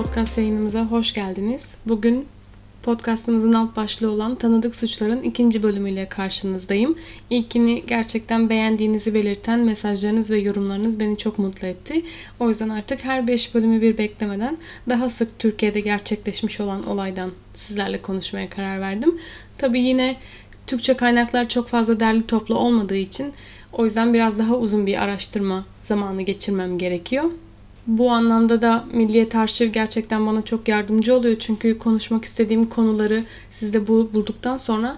podcast yayınımıza hoş geldiniz. Bugün podcastımızın alt başlığı olan Tanıdık Suçların ikinci bölümüyle karşınızdayım. İlkini gerçekten beğendiğinizi belirten mesajlarınız ve yorumlarınız beni çok mutlu etti. O yüzden artık her 5 bölümü bir beklemeden daha sık Türkiye'de gerçekleşmiş olan olaydan sizlerle konuşmaya karar verdim. Tabi yine Türkçe kaynaklar çok fazla derli toplu olmadığı için o yüzden biraz daha uzun bir araştırma zamanı geçirmem gerekiyor. Bu anlamda da Milliyet Arşiv gerçekten bana çok yardımcı oluyor. Çünkü konuşmak istediğim konuları sizde bulduktan sonra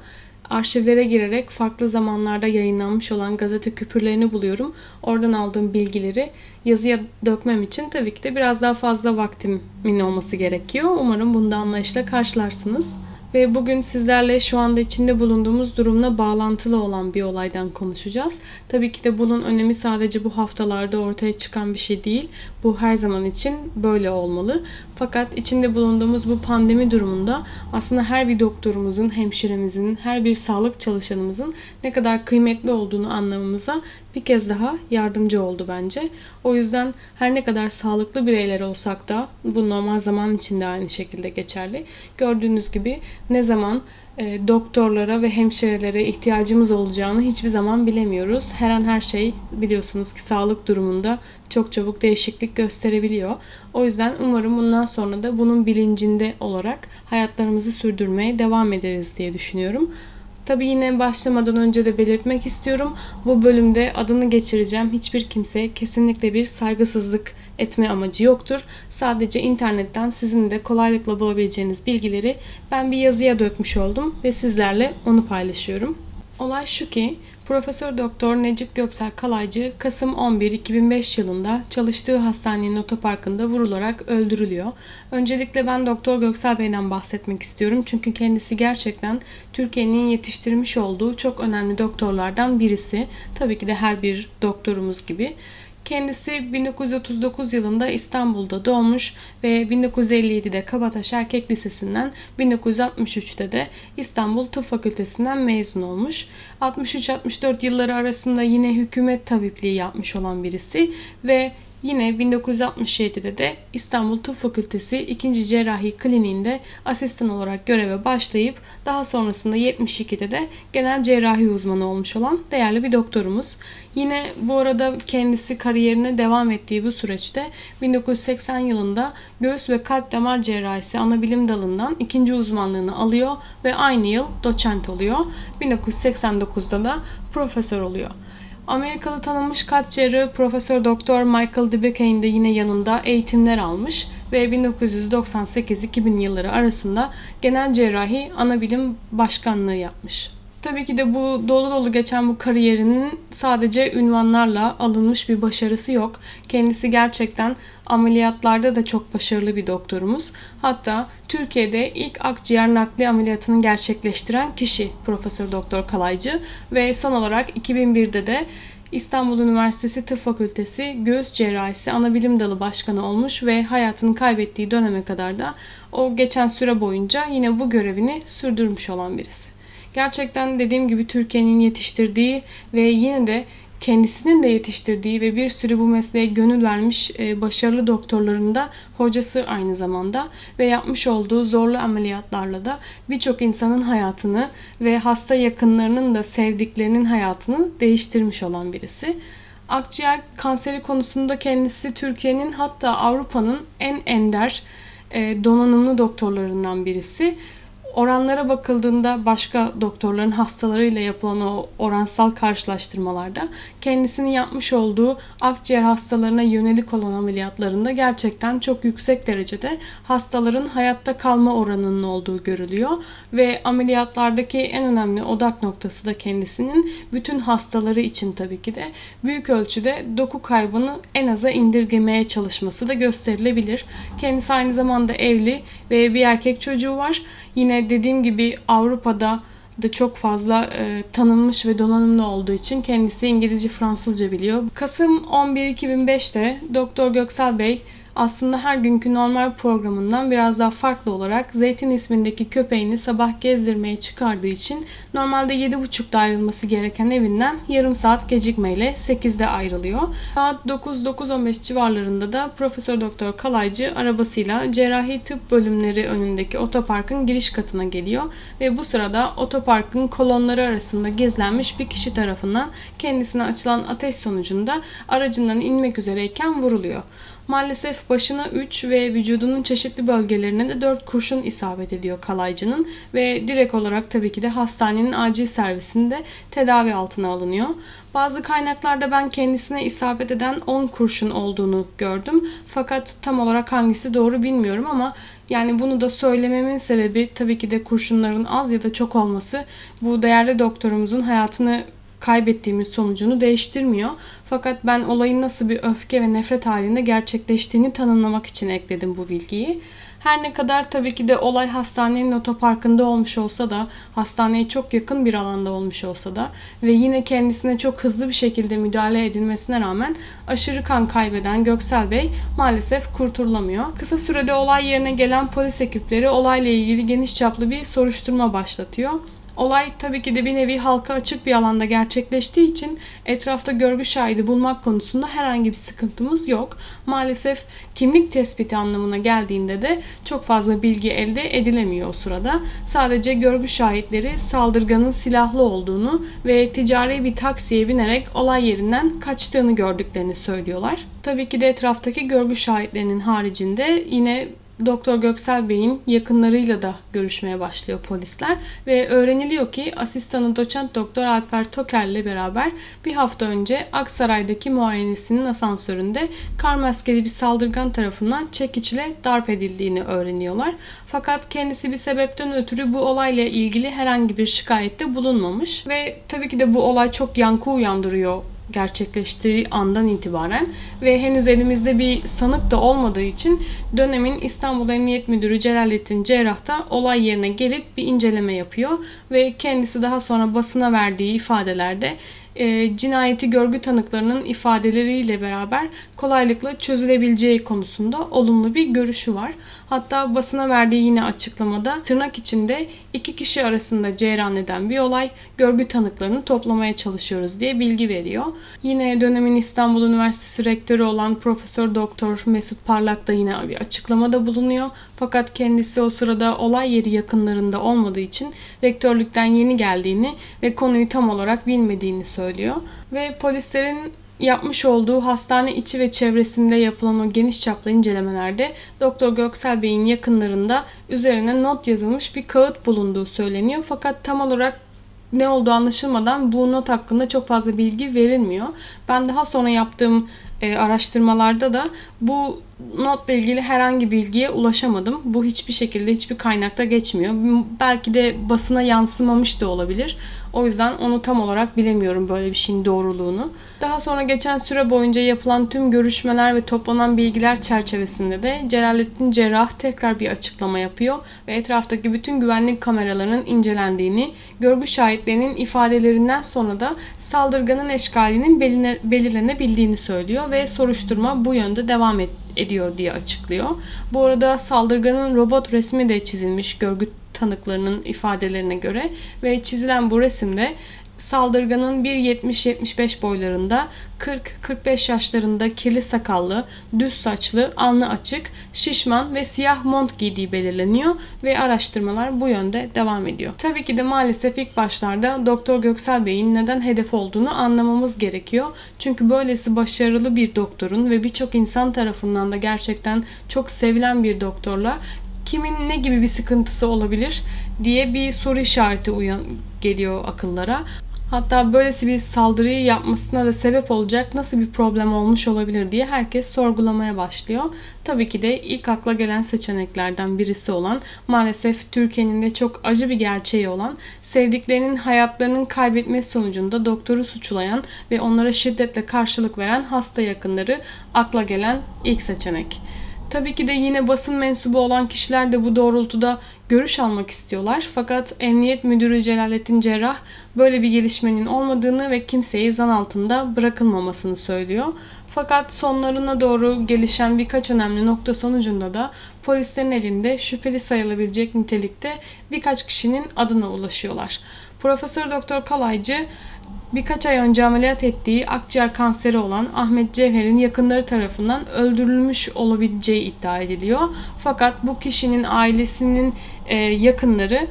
arşivlere girerek farklı zamanlarda yayınlanmış olan gazete küpürlerini buluyorum. Oradan aldığım bilgileri yazıya dökmem için tabii ki de biraz daha fazla vaktimin olması gerekiyor. Umarım bunda anlayışla karşılarsınız. Ve bugün sizlerle şu anda içinde bulunduğumuz durumla bağlantılı olan bir olaydan konuşacağız. Tabii ki de bunun önemi sadece bu haftalarda ortaya çıkan bir şey değil. Bu her zaman için böyle olmalı. Fakat içinde bulunduğumuz bu pandemi durumunda aslında her bir doktorumuzun, hemşiremizin, her bir sağlık çalışanımızın ne kadar kıymetli olduğunu anlamamıza bir kez daha yardımcı oldu bence. O yüzden her ne kadar sağlıklı bireyler olsak da bu normal zaman içinde aynı şekilde geçerli. Gördüğünüz gibi ne zaman e, doktorlara ve hemşirelere ihtiyacımız olacağını hiçbir zaman bilemiyoruz. Her an her şey biliyorsunuz ki sağlık durumunda çok çabuk değişiklik gösterebiliyor. O yüzden umarım bundan sonra da bunun bilincinde olarak hayatlarımızı sürdürmeye devam ederiz diye düşünüyorum. Tabi yine başlamadan önce de belirtmek istiyorum. Bu bölümde adını geçireceğim hiçbir kimseye kesinlikle bir saygısızlık etme amacı yoktur. Sadece internetten sizin de kolaylıkla bulabileceğiniz bilgileri ben bir yazıya dökmüş oldum ve sizlerle onu paylaşıyorum. Olay şu ki Profesör Doktor Necip Göksel Kalaycı Kasım 11 2005 yılında çalıştığı hastanenin otoparkında vurularak öldürülüyor. Öncelikle ben Doktor Göksel Bey'den bahsetmek istiyorum. Çünkü kendisi gerçekten Türkiye'nin yetiştirmiş olduğu çok önemli doktorlardan birisi. Tabii ki de her bir doktorumuz gibi. Kendisi 1939 yılında İstanbul'da doğmuş ve 1957'de Kabataş Erkek Lisesi'nden 1963'te de İstanbul Tıp Fakültesinden mezun olmuş. 63-64 yılları arasında yine hükümet tabipliği yapmış olan birisi ve Yine 1967'de de İstanbul Tıp Fakültesi 2. Cerrahi Kliniğinde asistan olarak göreve başlayıp daha sonrasında 72'de de genel cerrahi uzmanı olmuş olan değerli bir doktorumuz. Yine bu arada kendisi kariyerine devam ettiği bu süreçte 1980 yılında göğüs ve kalp damar cerrahisi ana bilim dalından ikinci uzmanlığını alıyor ve aynı yıl doçent oluyor. 1989'da da profesör oluyor. Amerikalı tanınmış kalp cerrahı Profesör Doktor Michael DeBeckane de yine yanında eğitimler almış ve 1998-2000 yılları arasında genel cerrahi ana bilim başkanlığı yapmış. Tabii ki de bu dolu dolu geçen bu kariyerinin sadece ünvanlarla alınmış bir başarısı yok. Kendisi gerçekten ameliyatlarda da çok başarılı bir doktorumuz. Hatta Türkiye'de ilk akciğer nakli ameliyatını gerçekleştiren kişi Profesör Doktor Kalaycı ve son olarak 2001'de de İstanbul Üniversitesi Tıp Fakültesi Göğüs Cerrahisi Anabilim Dalı Başkanı olmuş ve hayatını kaybettiği döneme kadar da o geçen süre boyunca yine bu görevini sürdürmüş olan birisi. Gerçekten dediğim gibi Türkiye'nin yetiştirdiği ve yine de kendisinin de yetiştirdiği ve bir sürü bu mesleğe gönül vermiş e, başarılı doktorların da hocası aynı zamanda ve yapmış olduğu zorlu ameliyatlarla da birçok insanın hayatını ve hasta yakınlarının da sevdiklerinin hayatını değiştirmiş olan birisi. Akciğer kanseri konusunda kendisi Türkiye'nin hatta Avrupa'nın en ender e, donanımlı doktorlarından birisi oranlara bakıldığında başka doktorların hastalarıyla yapılan o oransal karşılaştırmalarda kendisinin yapmış olduğu akciğer hastalarına yönelik olan ameliyatlarında gerçekten çok yüksek derecede hastaların hayatta kalma oranının olduğu görülüyor ve ameliyatlardaki en önemli odak noktası da kendisinin bütün hastaları için tabii ki de büyük ölçüde doku kaybını en aza indirgemeye çalışması da gösterilebilir. Kendisi aynı zamanda evli ve bir erkek çocuğu var. Yine dediğim gibi Avrupa'da da çok fazla e, tanınmış ve donanımlı olduğu için kendisi İngilizce, Fransızca biliyor. Kasım 11 2005'te Doktor Göksel Bey aslında her günkü normal programından biraz daha farklı olarak Zeytin ismindeki köpeğini sabah gezdirmeye çıkardığı için normalde 7.30'da ayrılması gereken evinden yarım saat gecikmeyle 8'de ayrılıyor. Saat 9-9.15 civarlarında da Profesör Doktor Kalaycı arabasıyla cerrahi tıp bölümleri önündeki otoparkın giriş katına geliyor ve bu sırada otoparkın kolonları arasında gizlenmiş bir kişi tarafından kendisine açılan ateş sonucunda aracından inmek üzereyken vuruluyor. Maalesef başına 3 ve vücudunun çeşitli bölgelerine de 4 kurşun isabet ediyor kalaycının ve direkt olarak tabii ki de hastanenin acil servisinde tedavi altına alınıyor. Bazı kaynaklarda ben kendisine isabet eden 10 kurşun olduğunu gördüm. Fakat tam olarak hangisi doğru bilmiyorum ama yani bunu da söylememin sebebi tabii ki de kurşunların az ya da çok olması bu değerli doktorumuzun hayatını kaybettiğimiz sonucunu değiştirmiyor. Fakat ben olayın nasıl bir öfke ve nefret halinde gerçekleştiğini tanımlamak için ekledim bu bilgiyi. Her ne kadar tabii ki de olay hastanenin otoparkında olmuş olsa da, hastaneye çok yakın bir alanda olmuş olsa da ve yine kendisine çok hızlı bir şekilde müdahale edilmesine rağmen aşırı kan kaybeden Göksel Bey maalesef kurturulamıyor. Kısa sürede olay yerine gelen polis ekipleri olayla ilgili geniş çaplı bir soruşturma başlatıyor. Olay tabii ki de bir nevi halka açık bir alanda gerçekleştiği için etrafta görgü şahidi bulmak konusunda herhangi bir sıkıntımız yok. Maalesef kimlik tespiti anlamına geldiğinde de çok fazla bilgi elde edilemiyor o sırada. Sadece görgü şahitleri saldırganın silahlı olduğunu ve ticari bir taksiye binerek olay yerinden kaçtığını gördüklerini söylüyorlar. Tabii ki de etraftaki görgü şahitlerinin haricinde yine Doktor Göksel Bey'in yakınlarıyla da görüşmeye başlıyor polisler ve öğreniliyor ki asistanı doçent doktor Alper Toker ile beraber bir hafta önce Aksaray'daki muayenesinin asansöründe kar maskeli bir saldırgan tarafından çekiç ile darp edildiğini öğreniyorlar. Fakat kendisi bir sebepten ötürü bu olayla ilgili herhangi bir şikayette bulunmamış ve tabii ki de bu olay çok yankı uyandırıyor gerçekleştiği andan itibaren ve henüz elimizde bir sanık da olmadığı için dönemin İstanbul Emniyet Müdürü Celalettin Cerrah da olay yerine gelip bir inceleme yapıyor ve kendisi daha sonra basına verdiği ifadelerde e, cinayeti görgü tanıklarının ifadeleriyle beraber kolaylıkla çözülebileceği konusunda olumlu bir görüşü var. Hatta basına verdiği yine açıklamada tırnak içinde iki kişi arasında cereyan eden bir olay görgü tanıklarını toplamaya çalışıyoruz diye bilgi veriyor. Yine dönemin İstanbul Üniversitesi rektörü olan Profesör Doktor Mesut Parlak da yine bir açıklamada bulunuyor. Fakat kendisi o sırada olay yeri yakınlarında olmadığı için rektörlükten yeni geldiğini ve konuyu tam olarak bilmediğini söylüyor. Ve polislerin yapmış olduğu hastane içi ve çevresinde yapılan o geniş çaplı incelemelerde Doktor Göksel Bey'in yakınlarında üzerine not yazılmış bir kağıt bulunduğu söyleniyor. Fakat tam olarak ne olduğu anlaşılmadan bu not hakkında çok fazla bilgi verilmiyor. Ben daha sonra yaptığım e, araştırmalarda da bu notla ilgili herhangi bilgiye ulaşamadım. Bu hiçbir şekilde hiçbir kaynakta geçmiyor. Belki de basına yansımamış da olabilir. O yüzden onu tam olarak bilemiyorum böyle bir şeyin doğruluğunu. Daha sonra geçen süre boyunca yapılan tüm görüşmeler ve toplanan bilgiler çerçevesinde de Celalettin Cerrah tekrar bir açıklama yapıyor ve etraftaki bütün güvenlik kameralarının incelendiğini, görgü şahitlerinin ifadelerinden sonra da saldırganın eşkalinin belirlenebildiğini söylüyor ve soruşturma bu yönde devam ediyor diye açıklıyor. Bu arada saldırganın robot resmi de çizilmiş görgü tanıklarının ifadelerine göre ve çizilen bu resimde Saldırganın 1.70-75 boylarında, 40-45 yaşlarında kirli sakallı, düz saçlı, alnı açık, şişman ve siyah mont giydiği belirleniyor ve araştırmalar bu yönde devam ediyor. Tabii ki de maalesef ilk başlarda Doktor Göksel Bey'in neden hedef olduğunu anlamamız gerekiyor. Çünkü böylesi başarılı bir doktorun ve birçok insan tarafından da gerçekten çok sevilen bir doktorla kimin ne gibi bir sıkıntısı olabilir diye bir soru işareti uyan geliyor akıllara. Hatta böylesi bir saldırıyı yapmasına da sebep olacak nasıl bir problem olmuş olabilir diye herkes sorgulamaya başlıyor. Tabii ki de ilk akla gelen seçeneklerden birisi olan maalesef Türkiye'nin de çok acı bir gerçeği olan sevdiklerinin hayatlarının kaybetmesi sonucunda doktoru suçlayan ve onlara şiddetle karşılık veren hasta yakınları akla gelen ilk seçenek. Tabii ki de yine basın mensubu olan kişiler de bu doğrultuda görüş almak istiyorlar. Fakat Emniyet Müdürü Celalettin Cerrah böyle bir gelişmenin olmadığını ve kimseyi zan altında bırakılmamasını söylüyor. Fakat sonlarına doğru gelişen birkaç önemli nokta sonucunda da polislerin elinde şüpheli sayılabilecek nitelikte birkaç kişinin adına ulaşıyorlar. Profesör Doktor Kalaycı birkaç ay önce ameliyat ettiği akciğer kanseri olan Ahmet Cevher'in yakınları tarafından öldürülmüş olabileceği iddia ediliyor. Fakat bu kişinin ailesinin e, yakınları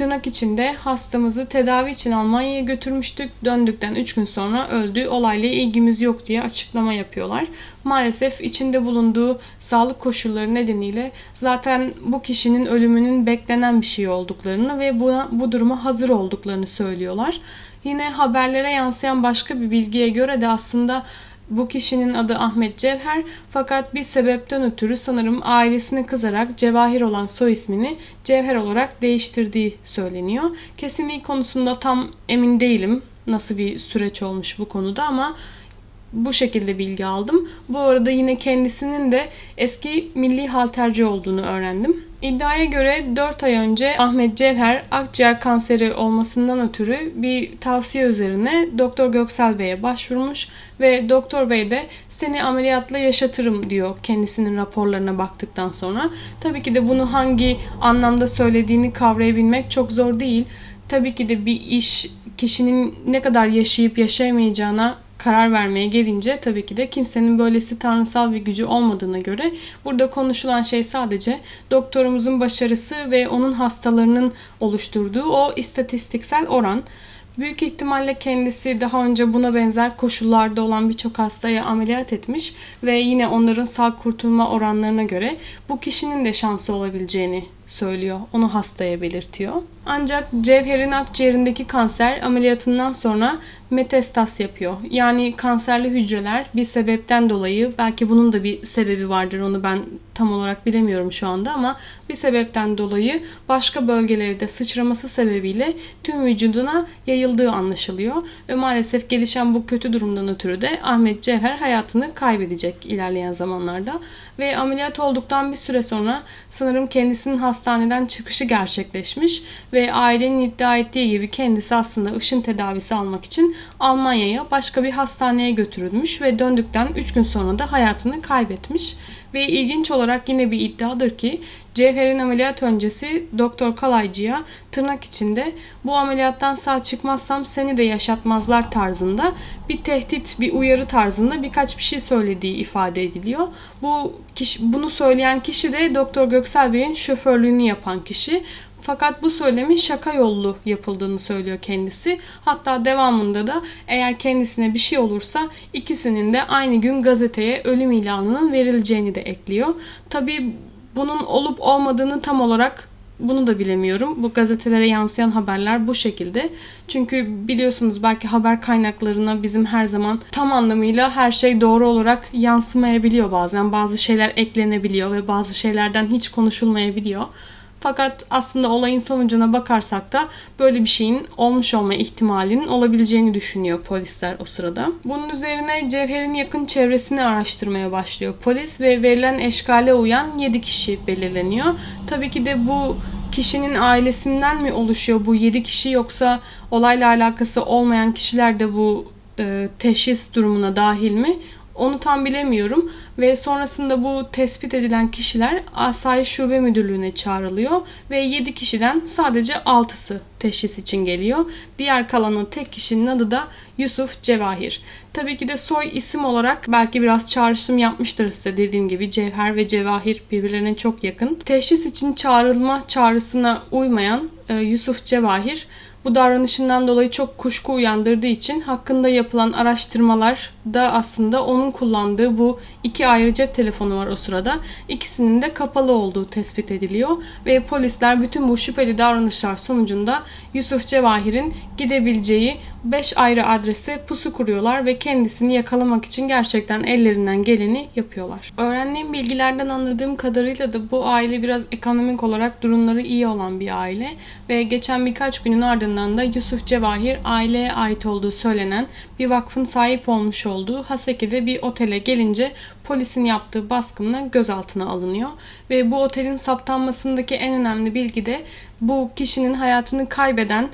tırnak içinde hastamızı tedavi için Almanya'ya götürmüştük. Döndükten 3 gün sonra öldü. Olayla ilgimiz yok diye açıklama yapıyorlar. Maalesef içinde bulunduğu sağlık koşulları nedeniyle zaten bu kişinin ölümünün beklenen bir şey olduklarını ve buna, bu duruma hazır olduklarını söylüyorlar. Yine haberlere yansıyan başka bir bilgiye göre de aslında bu kişinin adı Ahmet Cevher fakat bir sebepten ötürü sanırım ailesine kızarak Cevahir olan soy ismini Cevher olarak değiştirdiği söyleniyor. Kesinliği konusunda tam emin değilim nasıl bir süreç olmuş bu konuda ama bu şekilde bilgi aldım. Bu arada yine kendisinin de eski milli halterci olduğunu öğrendim. İddiaya göre 4 ay önce Ahmet Cevher akciğer kanseri olmasından ötürü bir tavsiye üzerine Doktor Göksel Bey'e başvurmuş ve Doktor Bey de seni ameliyatla yaşatırım diyor kendisinin raporlarına baktıktan sonra. Tabii ki de bunu hangi anlamda söylediğini kavrayabilmek çok zor değil. Tabii ki de bir iş kişinin ne kadar yaşayıp yaşayamayacağına karar vermeye gelince tabii ki de kimsenin böylesi tanrısal bir gücü olmadığına göre burada konuşulan şey sadece doktorumuzun başarısı ve onun hastalarının oluşturduğu o istatistiksel oran. Büyük ihtimalle kendisi daha önce buna benzer koşullarda olan birçok hastaya ameliyat etmiş ve yine onların sağ kurtulma oranlarına göre bu kişinin de şansı olabileceğini söylüyor. Onu hastaya belirtiyor. Ancak Cevher'in akciğerindeki kanser ameliyatından sonra metastas yapıyor. Yani kanserli hücreler bir sebepten dolayı belki bunun da bir sebebi vardır onu ben tam olarak bilemiyorum şu anda ama bir sebepten dolayı başka bölgeleri de sıçraması sebebiyle tüm vücuduna yayıldığı anlaşılıyor. Ve maalesef gelişen bu kötü durumdan ötürü de Ahmet Cevher hayatını kaybedecek ilerleyen zamanlarda. Ve ameliyat olduktan bir süre sonra sanırım kendisinin hastaneden çıkışı gerçekleşmiş ve ailenin iddia ettiği gibi kendisi aslında ışın tedavisi almak için Almanya'ya başka bir hastaneye götürülmüş ve döndükten 3 gün sonra da hayatını kaybetmiş. Ve ilginç olarak yine bir iddiadır ki Cevher'in ameliyat öncesi Doktor Kalaycı'ya tırnak içinde bu ameliyattan sağ çıkmazsam seni de yaşatmazlar tarzında bir tehdit, bir uyarı tarzında birkaç bir şey söylediği ifade ediliyor. Bu kişi, bunu söyleyen kişi de Doktor Göksel Bey'in şoförlüğünü yapan kişi. Fakat bu söylemin şaka yollu yapıldığını söylüyor kendisi. Hatta devamında da eğer kendisine bir şey olursa ikisinin de aynı gün gazeteye ölüm ilanının verileceğini de ekliyor. Tabi bunun olup olmadığını tam olarak bunu da bilemiyorum. Bu gazetelere yansıyan haberler bu şekilde. Çünkü biliyorsunuz belki haber kaynaklarına bizim her zaman tam anlamıyla her şey doğru olarak yansımayabiliyor bazen. Bazı şeyler eklenebiliyor ve bazı şeylerden hiç konuşulmayabiliyor. Fakat aslında olayın sonucuna bakarsak da böyle bir şeyin olmuş olma ihtimalinin olabileceğini düşünüyor polisler o sırada. Bunun üzerine Cevher'in yakın çevresini araştırmaya başlıyor polis ve verilen eşkale uyan 7 kişi belirleniyor. Tabii ki de bu kişinin ailesinden mi oluşuyor bu 7 kişi yoksa olayla alakası olmayan kişiler de bu e, teşhis durumuna dahil mi? Onu tam bilemiyorum ve sonrasında bu tespit edilen kişiler Asayiş Şube Müdürlüğü'ne çağrılıyor ve 7 kişiden sadece 6'sı teşhis için geliyor. Diğer kalan o tek kişinin adı da Yusuf Cevahir. Tabii ki de soy isim olarak belki biraz çağrışım yapmıştır size dediğim gibi Cevher ve Cevahir birbirlerine çok yakın. Teşhis için çağrılma çağrısına uymayan e, Yusuf Cevahir bu davranışından dolayı çok kuşku uyandırdığı için hakkında yapılan araştırmalar da aslında onun kullandığı bu iki ayrı cep telefonu var o sırada. İkisinin de kapalı olduğu tespit ediliyor ve polisler bütün bu şüpheli davranışlar sonucunda Yusuf Cevahir'in gidebileceği 5 ayrı adrese pusu kuruyorlar ve kendisini yakalamak için gerçekten ellerinden geleni yapıyorlar. Öğrendiğim bilgilerden anladığım kadarıyla da bu aile biraz ekonomik olarak durumları iyi olan bir aile ve geçen birkaç günün ardından da Yusuf Cevahir aileye ait olduğu söylenen bir vakfın sahip olmuş olduğu Haseki'de bir otele gelince polisin yaptığı baskınla gözaltına alınıyor. Ve bu otelin saptanmasındaki en önemli bilgi de bu kişinin hayatını kaybeden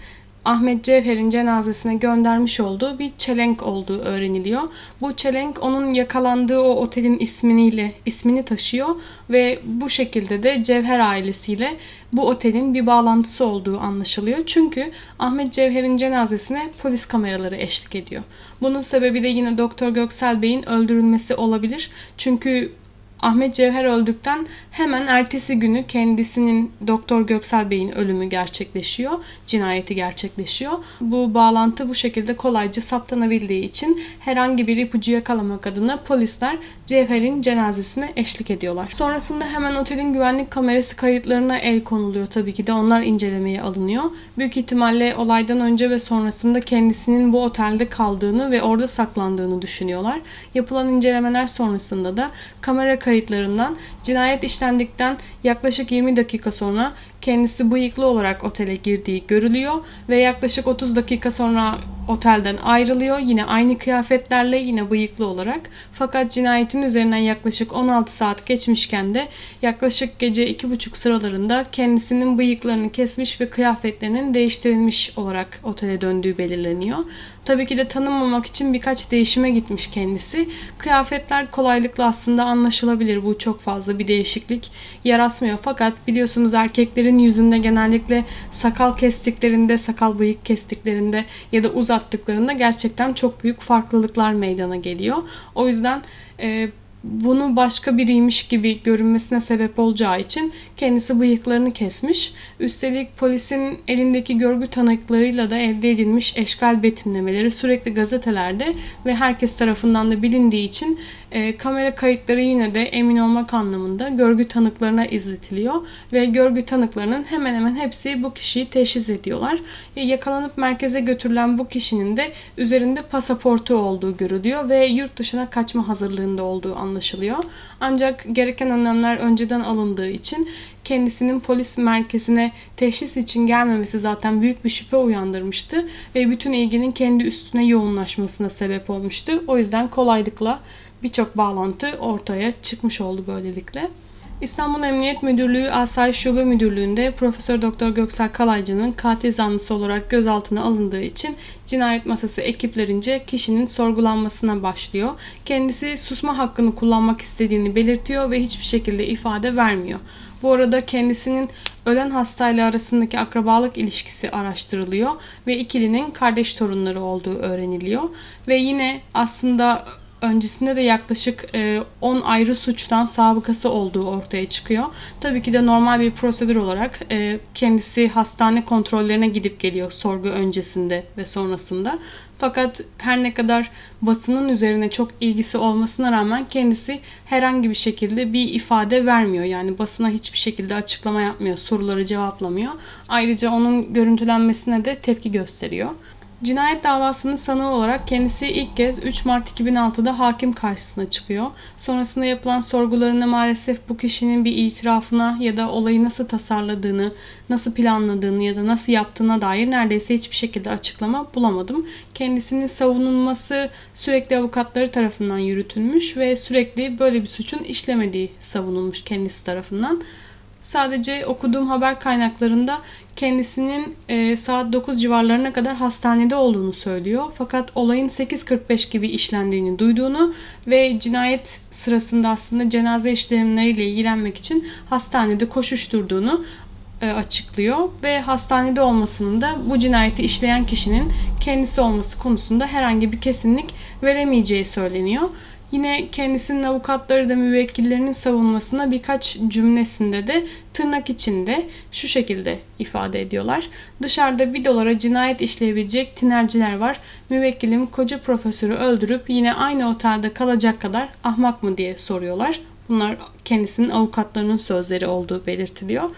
Ahmet Cevher'in cenazesine göndermiş olduğu bir çelenk olduğu öğreniliyor. Bu çelenk onun yakalandığı o otelin isminiyle ismini taşıyor ve bu şekilde de Cevher ailesiyle bu otelin bir bağlantısı olduğu anlaşılıyor. Çünkü Ahmet Cevher'in cenazesine polis kameraları eşlik ediyor. Bunun sebebi de yine Doktor Göksel Bey'in öldürülmesi olabilir. Çünkü Ahmet Cevher öldükten hemen ertesi günü kendisinin Doktor Göksel Bey'in ölümü gerçekleşiyor. Cinayeti gerçekleşiyor. Bu bağlantı bu şekilde kolayca saptanabildiği için herhangi bir ipucu yakalamak adına polisler Cevher'in cenazesine eşlik ediyorlar. Sonrasında hemen otelin güvenlik kamerası kayıtlarına el konuluyor tabii ki de onlar incelemeye alınıyor. Büyük ihtimalle olaydan önce ve sonrasında kendisinin bu otelde kaldığını ve orada saklandığını düşünüyorlar. Yapılan incelemeler sonrasında da kamera kayıtlarından cinayet işlendikten yaklaşık 20 dakika sonra kendisi bıyıklı olarak otele girdiği görülüyor ve yaklaşık 30 dakika sonra otelden ayrılıyor. Yine aynı kıyafetlerle yine bıyıklı olarak. Fakat cinayetin üzerinden yaklaşık 16 saat geçmişken de yaklaşık gece 2.30 sıralarında kendisinin bıyıklarını kesmiş ve kıyafetlerinin değiştirilmiş olarak otele döndüğü belirleniyor. Tabii ki de tanınmamak için birkaç değişime gitmiş kendisi. Kıyafetler kolaylıkla aslında anlaşılabilir. Bu çok fazla bir değişiklik yaratmıyor. Fakat biliyorsunuz erkeklerin yüzünde genellikle sakal kestiklerinde, sakal bıyık kestiklerinde ya da uzattıklarında gerçekten çok büyük farklılıklar meydana geliyor. O yüzden e, bunu başka biriymiş gibi görünmesine sebep olacağı için kendisi bıyıklarını kesmiş. Üstelik polisin elindeki görgü tanıklarıyla da elde edilmiş eşkal betimlemeleri sürekli gazetelerde ve herkes tarafından da bilindiği için e, kamera kayıtları yine de emin olmak anlamında görgü tanıklarına izletiliyor ve görgü tanıklarının hemen hemen hepsi bu kişiyi teşhis ediyorlar. E, yakalanıp merkeze götürülen bu kişinin de üzerinde pasaportu olduğu görülüyor ve yurt dışına kaçma hazırlığında olduğu anlaşılıyor. Ancak gereken önlemler önceden alındığı için kendisinin polis merkezine teşhis için gelmemesi zaten büyük bir şüphe uyandırmıştı ve bütün ilginin kendi üstüne yoğunlaşmasına sebep olmuştu. O yüzden kolaylıkla birçok bağlantı ortaya çıkmış oldu böylelikle. İstanbul Emniyet Müdürlüğü Asayiş Şube Müdürlüğü'nde Profesör Doktor Göksel Kalaycı'nın katil zanlısı olarak gözaltına alındığı için cinayet masası ekiplerince kişinin sorgulanmasına başlıyor. Kendisi susma hakkını kullanmak istediğini belirtiyor ve hiçbir şekilde ifade vermiyor. Bu arada kendisinin ölen hastayla arasındaki akrabalık ilişkisi araştırılıyor ve ikilinin kardeş torunları olduğu öğreniliyor. Ve yine aslında öncesinde de yaklaşık 10 e, ayrı suçtan sabıkası olduğu ortaya çıkıyor. Tabii ki de normal bir prosedür olarak e, kendisi hastane kontrollerine gidip geliyor sorgu öncesinde ve sonrasında. Fakat her ne kadar basının üzerine çok ilgisi olmasına rağmen kendisi herhangi bir şekilde bir ifade vermiyor. Yani basına hiçbir şekilde açıklama yapmıyor, soruları cevaplamıyor. Ayrıca onun görüntülenmesine de tepki gösteriyor. Cinayet davasının sanığı olarak kendisi ilk kez 3 Mart 2006'da hakim karşısına çıkıyor. Sonrasında yapılan sorgularında maalesef bu kişinin bir itirafına ya da olayı nasıl tasarladığını, nasıl planladığını ya da nasıl yaptığına dair neredeyse hiçbir şekilde açıklama bulamadım. Kendisinin savunulması sürekli avukatları tarafından yürütülmüş ve sürekli böyle bir suçun işlemediği savunulmuş kendisi tarafından. Sadece okuduğum haber kaynaklarında kendisinin e, saat 9 civarlarına kadar hastanede olduğunu söylüyor. Fakat olayın 8.45 gibi işlendiğini duyduğunu ve cinayet sırasında aslında cenaze işlemleriyle ilgilenmek için hastanede koşuşturduğunu e, açıklıyor ve hastanede olmasının da bu cinayeti işleyen kişinin kendisi olması konusunda herhangi bir kesinlik veremeyeceği söyleniyor. Yine kendisinin avukatları da müvekkillerinin savunmasına birkaç cümlesinde de tırnak içinde şu şekilde ifade ediyorlar. Dışarıda bir dolara cinayet işleyebilecek tinerciler var. Müvekkilim koca profesörü öldürüp yine aynı otelde kalacak kadar ahmak mı diye soruyorlar. Bunlar kendisinin avukatlarının sözleri olduğu belirtiliyor.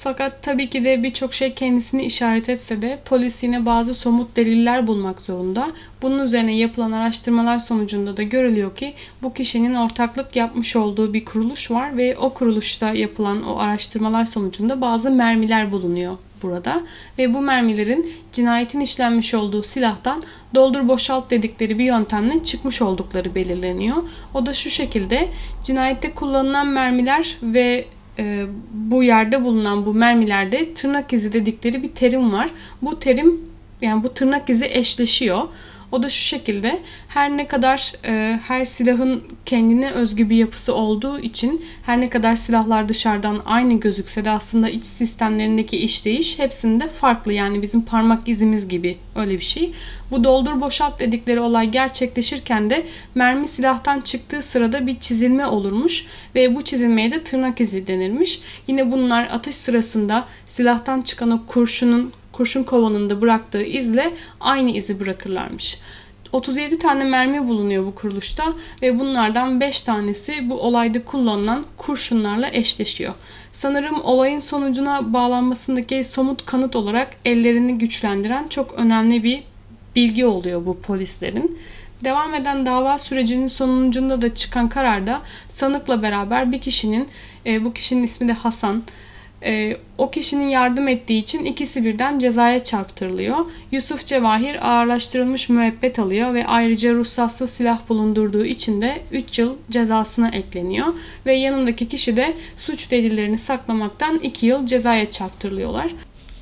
Fakat tabii ki de birçok şey kendisini işaret etse de polis yine bazı somut deliller bulmak zorunda. Bunun üzerine yapılan araştırmalar sonucunda da görülüyor ki bu kişinin ortaklık yapmış olduğu bir kuruluş var ve o kuruluşta yapılan o araştırmalar sonucunda bazı mermiler bulunuyor burada ve bu mermilerin cinayetin işlenmiş olduğu silahtan doldur boşalt dedikleri bir yöntemle çıkmış oldukları belirleniyor. O da şu şekilde cinayette kullanılan mermiler ve e, bu yerde bulunan bu mermilerde tırnak izi dedikleri bir terim var. Bu terim yani bu tırnak izi eşleşiyor. O da şu şekilde her ne kadar e, her silahın kendine özgü bir yapısı olduğu için her ne kadar silahlar dışarıdan aynı gözükse de aslında iç sistemlerindeki işleyiş hepsinde farklı. Yani bizim parmak izimiz gibi öyle bir şey. Bu doldur boşalt dedikleri olay gerçekleşirken de mermi silahtan çıktığı sırada bir çizilme olurmuş ve bu çizilmeye de tırnak izi denirmiş. Yine bunlar atış sırasında silahtan çıkan o kurşunun kurşun kovanında bıraktığı izle aynı izi bırakırlarmış. 37 tane mermi bulunuyor bu kuruluşta ve bunlardan 5 tanesi bu olayda kullanılan kurşunlarla eşleşiyor. Sanırım olayın sonucuna bağlanmasındaki somut kanıt olarak ellerini güçlendiren çok önemli bir bilgi oluyor bu polislerin. Devam eden dava sürecinin sonucunda da çıkan kararda sanıkla beraber bir kişinin, e, bu kişinin ismi de Hasan, e, o kişinin yardım ettiği için ikisi birden cezaya çarptırılıyor. Yusuf Cevahir ağırlaştırılmış müebbet alıyor ve ayrıca ruhsatsız silah bulundurduğu için de 3 yıl cezasına ekleniyor. Ve yanındaki kişi de suç delillerini saklamaktan 2 yıl cezaya çarptırılıyorlar.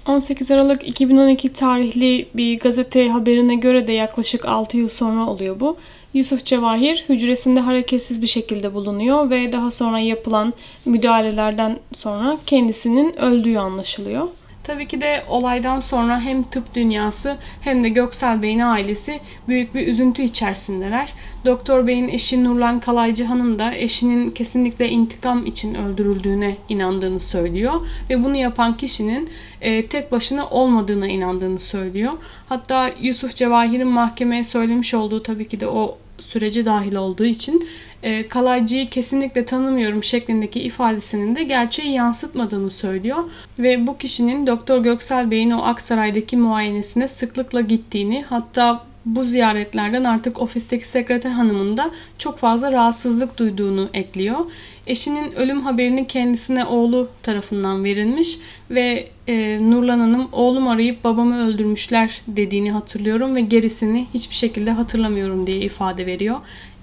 18 Aralık 2012 tarihli bir gazete haberine göre de yaklaşık 6 yıl sonra oluyor bu. Yusuf Cevahir hücresinde hareketsiz bir şekilde bulunuyor ve daha sonra yapılan müdahalelerden sonra kendisinin öldüğü anlaşılıyor. Tabii ki de olaydan sonra hem tıp dünyası hem de Göksel Bey'in ailesi büyük bir üzüntü içerisindeler. Doktor Bey'in eşi Nurlan Kalaycı Hanım da eşinin kesinlikle intikam için öldürüldüğüne inandığını söylüyor. Ve bunu yapan kişinin e, tek başına olmadığına inandığını söylüyor. Hatta Yusuf Cevahir'in mahkemeye söylemiş olduğu tabii ki de o süreci dahil olduğu için e, kalaycıyı kesinlikle tanımıyorum şeklindeki ifadesinin de gerçeği yansıtmadığını söylüyor. Ve bu kişinin Doktor Göksel Bey'in o Aksaray'daki muayenesine sıklıkla gittiğini hatta bu ziyaretlerden artık ofisteki sekreter hanımın da çok fazla rahatsızlık duyduğunu ekliyor. Eşinin ölüm haberini kendisine oğlu tarafından verilmiş ve e, Nurlan Hanım oğlum arayıp babamı öldürmüşler dediğini hatırlıyorum ve gerisini hiçbir şekilde hatırlamıyorum diye ifade veriyor.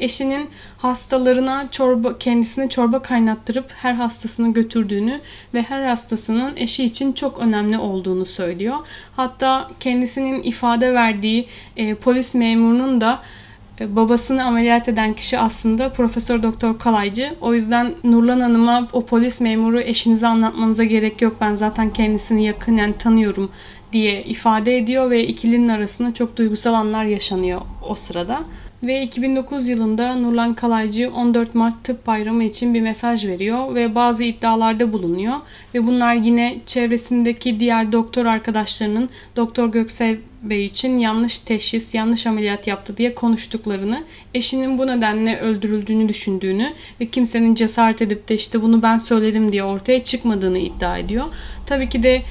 Eşinin hastalarına çorba kendisine çorba kaynattırıp her hastasını götürdüğünü ve her hastasının eşi için çok önemli olduğunu söylüyor. Hatta kendisinin ifade verdiği e, polis memurunun da e, babasını ameliyat eden kişi aslında Profesör Doktor Kalaycı. O yüzden Nurlan Hanım'a o polis memuru eşinize anlatmanıza gerek yok. Ben zaten kendisini yakın yani tanıyorum diye ifade ediyor ve ikilinin arasında çok duygusal anlar yaşanıyor o sırada. Ve 2009 yılında Nurlan Kalaycı 14 Mart Tıp Bayramı için bir mesaj veriyor ve bazı iddialarda bulunuyor. Ve bunlar yine çevresindeki diğer doktor arkadaşlarının Doktor Göksel Bey için yanlış teşhis, yanlış ameliyat yaptı diye konuştuklarını, eşinin bu nedenle öldürüldüğünü düşündüğünü ve kimsenin cesaret edip de işte bunu ben söyledim diye ortaya çıkmadığını iddia ediyor. Tabii ki de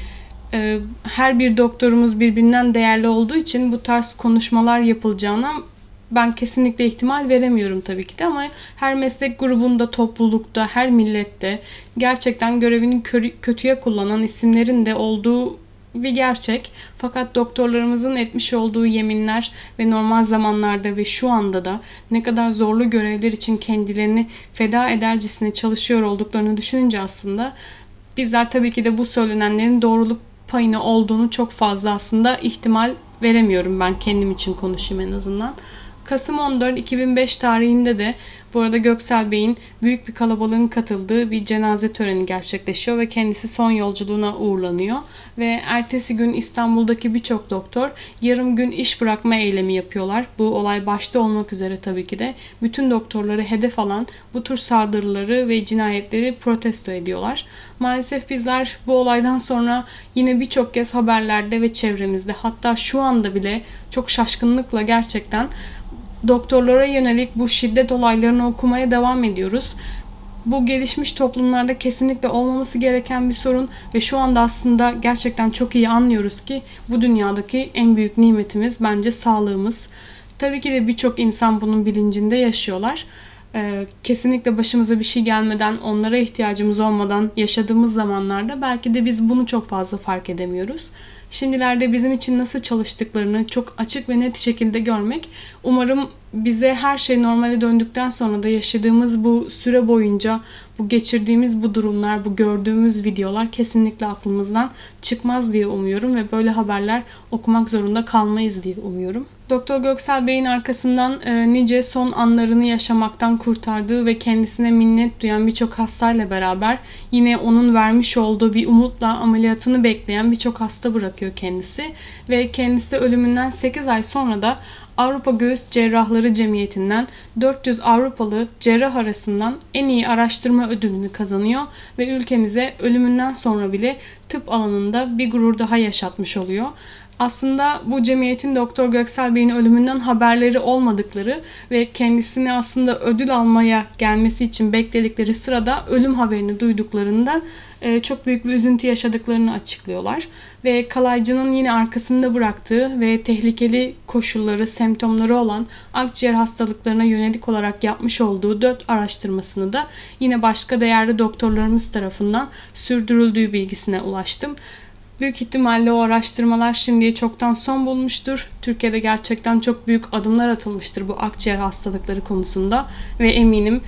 e, her bir doktorumuz birbirinden değerli olduğu için bu tarz konuşmalar yapılacağına ben kesinlikle ihtimal veremiyorum tabii ki de ama her meslek grubunda, toplulukta, her millette gerçekten görevini kötüye kullanan isimlerin de olduğu bir gerçek. Fakat doktorlarımızın etmiş olduğu yeminler ve normal zamanlarda ve şu anda da ne kadar zorlu görevler için kendilerini feda edercesine çalışıyor olduklarını düşününce aslında bizler tabii ki de bu söylenenlerin doğruluk payını olduğunu çok fazla aslında ihtimal veremiyorum ben kendim için konuşayım en azından. Kasım 14 2005 tarihinde de bu arada Göksel Bey'in büyük bir kalabalığın katıldığı bir cenaze töreni gerçekleşiyor ve kendisi son yolculuğuna uğurlanıyor. Ve ertesi gün İstanbul'daki birçok doktor yarım gün iş bırakma eylemi yapıyorlar. Bu olay başta olmak üzere tabii ki de bütün doktorları hedef alan bu tür saldırıları ve cinayetleri protesto ediyorlar. Maalesef bizler bu olaydan sonra yine birçok kez haberlerde ve çevremizde hatta şu anda bile çok şaşkınlıkla gerçekten doktorlara yönelik bu şiddet olaylarını okumaya devam ediyoruz. Bu gelişmiş toplumlarda kesinlikle olmaması gereken bir sorun ve şu anda aslında gerçekten çok iyi anlıyoruz ki bu dünyadaki en büyük nimetimiz bence sağlığımız. Tabii ki de birçok insan bunun bilincinde yaşıyorlar. Ee, kesinlikle başımıza bir şey gelmeden, onlara ihtiyacımız olmadan yaşadığımız zamanlarda belki de biz bunu çok fazla fark edemiyoruz şimdilerde bizim için nasıl çalıştıklarını çok açık ve net şekilde görmek umarım bize her şey normale döndükten sonra da yaşadığımız bu süre boyunca bu geçirdiğimiz bu durumlar, bu gördüğümüz videolar kesinlikle aklımızdan çıkmaz diye umuyorum ve böyle haberler okumak zorunda kalmayız diye umuyorum. Doktor Göksel Bey'in arkasından e, nice son anlarını yaşamaktan kurtardığı ve kendisine minnet duyan birçok hastayla beraber yine onun vermiş olduğu bir umutla ameliyatını bekleyen birçok hasta bırakıyor kendisi ve kendisi ölümünden 8 ay sonra da Avrupa Göğüs Cerrahları Cemiyeti'nden 400 Avrupalı cerrah arasından en iyi araştırma ödülünü kazanıyor ve ülkemize ölümünden sonra bile tıp alanında bir gurur daha yaşatmış oluyor. Aslında bu cemiyetin Doktor Göksel Bey'in ölümünden haberleri olmadıkları ve kendisini aslında ödül almaya gelmesi için bekledikleri sırada ölüm haberini duyduklarında çok büyük bir üzüntü yaşadıklarını açıklıyorlar. Ve kalaycının yine arkasında bıraktığı ve tehlikeli koşulları, semptomları olan akciğer hastalıklarına yönelik olarak yapmış olduğu dört araştırmasını da yine başka değerli doktorlarımız tarafından sürdürüldüğü bilgisine ulaştım. Büyük ihtimalle o araştırmalar şimdiye çoktan son bulmuştur. Türkiye'de gerçekten çok büyük adımlar atılmıştır bu akciğer hastalıkları konusunda ve eminim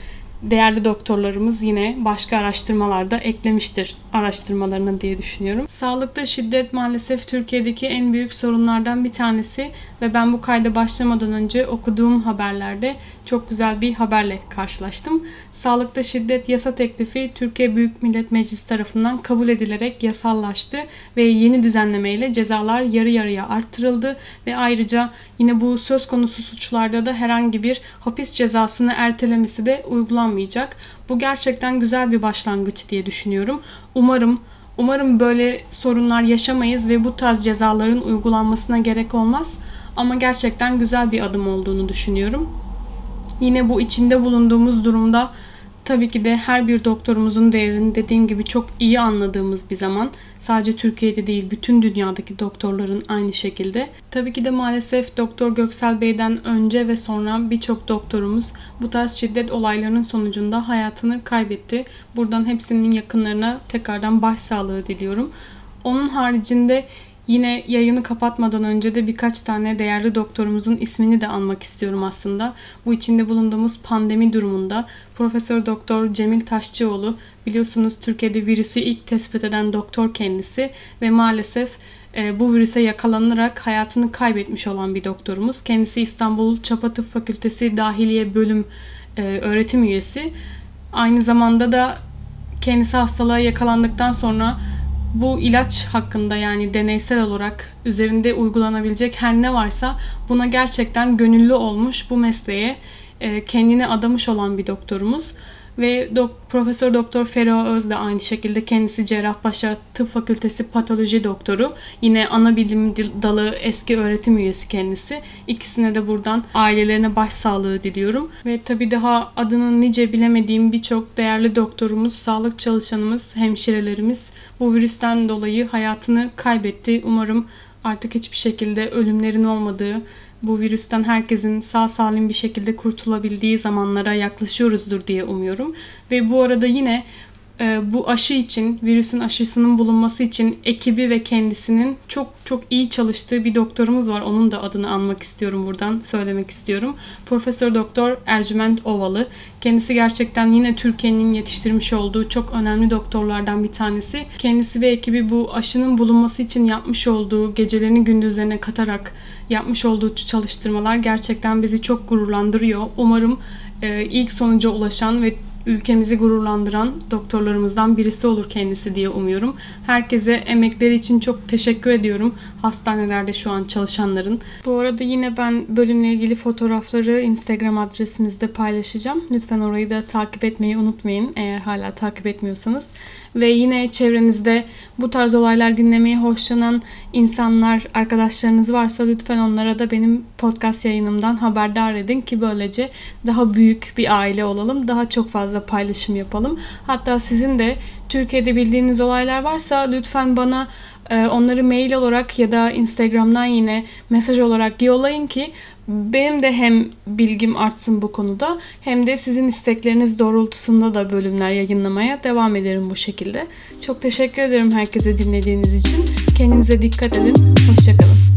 değerli doktorlarımız yine başka araştırmalarda eklemiştir araştırmalarını diye düşünüyorum. Sağlıkta şiddet maalesef Türkiye'deki en büyük sorunlardan bir tanesi ve ben bu kayda başlamadan önce okuduğum haberlerde çok güzel bir haberle karşılaştım. Sağlıkta şiddet yasa teklifi Türkiye Büyük Millet Meclisi tarafından kabul edilerek yasallaştı ve yeni düzenlemeyle cezalar yarı yarıya arttırıldı ve ayrıca yine bu söz konusu suçlarda da herhangi bir hapis cezasını ertelemesi de uygulanmayacak. Bu gerçekten güzel bir başlangıç diye düşünüyorum. Umarım umarım böyle sorunlar yaşamayız ve bu tarz cezaların uygulanmasına gerek olmaz. Ama gerçekten güzel bir adım olduğunu düşünüyorum. Yine bu içinde bulunduğumuz durumda Tabii ki de her bir doktorumuzun değerini dediğim gibi çok iyi anladığımız bir zaman. Sadece Türkiye'de değil bütün dünyadaki doktorların aynı şekilde. Tabii ki de maalesef Doktor Göksel Bey'den önce ve sonra birçok doktorumuz bu tarz şiddet olaylarının sonucunda hayatını kaybetti. Buradan hepsinin yakınlarına tekrardan başsağlığı diliyorum. Onun haricinde Yine yayını kapatmadan önce de birkaç tane değerli doktorumuzun ismini de anmak istiyorum aslında. Bu içinde bulunduğumuz pandemi durumunda Profesör Doktor Cemil Taşçıoğlu biliyorsunuz Türkiye'de virüsü ilk tespit eden doktor kendisi ve maalesef e, bu virüse yakalanarak hayatını kaybetmiş olan bir doktorumuz. Kendisi İstanbul Çapa Tıp Fakültesi Dahiliye Bölüm e, öğretim üyesi. Aynı zamanda da kendisi hastalığa yakalandıktan sonra bu ilaç hakkında yani deneysel olarak üzerinde uygulanabilecek her ne varsa buna gerçekten gönüllü olmuş bu mesleğe e, kendini adamış olan bir doktorumuz. Ve dok, Profesör Doktor Ferah Öz de aynı şekilde kendisi Cerrahpaşa Tıp Fakültesi Patoloji Doktoru. Yine ana bilim dalı eski öğretim üyesi kendisi. İkisine de buradan ailelerine başsağlığı diliyorum. Ve tabii daha adını nice bilemediğim birçok değerli doktorumuz, sağlık çalışanımız, hemşirelerimiz bu virüsten dolayı hayatını kaybetti. Umarım artık hiçbir şekilde ölümlerin olmadığı, bu virüsten herkesin sağ salim bir şekilde kurtulabildiği zamanlara yaklaşıyoruzdur diye umuyorum. Ve bu arada yine bu aşı için, virüsün aşısının bulunması için ekibi ve kendisinin çok çok iyi çalıştığı bir doktorumuz var. Onun da adını anmak istiyorum buradan, söylemek istiyorum. Profesör Doktor Ercüment Ovalı. Kendisi gerçekten yine Türkiye'nin yetiştirmiş olduğu çok önemli doktorlardan bir tanesi. Kendisi ve ekibi bu aşının bulunması için yapmış olduğu gecelerini gündüzlerine katarak yapmış olduğu çalıştırmalar gerçekten bizi çok gururlandırıyor. Umarım e, ilk sonuca ulaşan ve ülkemizi gururlandıran doktorlarımızdan birisi olur kendisi diye umuyorum. Herkese emekleri için çok teşekkür ediyorum. Hastanelerde şu an çalışanların. Bu arada yine ben bölümle ilgili fotoğrafları Instagram adresimizde paylaşacağım. Lütfen orayı da takip etmeyi unutmayın eğer hala takip etmiyorsanız ve yine çevrenizde bu tarz olaylar dinlemeyi hoşlanan insanlar, arkadaşlarınız varsa lütfen onlara da benim podcast yayınımdan haberdar edin ki böylece daha büyük bir aile olalım. Daha çok fazla paylaşım yapalım. Hatta sizin de Türkiye'de bildiğiniz olaylar varsa lütfen bana e, onları mail olarak ya da Instagram'dan yine mesaj olarak yollayın ki benim de hem bilgim artsın bu konuda hem de sizin istekleriniz doğrultusunda da bölümler yayınlamaya devam ederim bu şekilde. Çok teşekkür ederim herkese dinlediğiniz için. Kendinize dikkat edin. Hoşçakalın.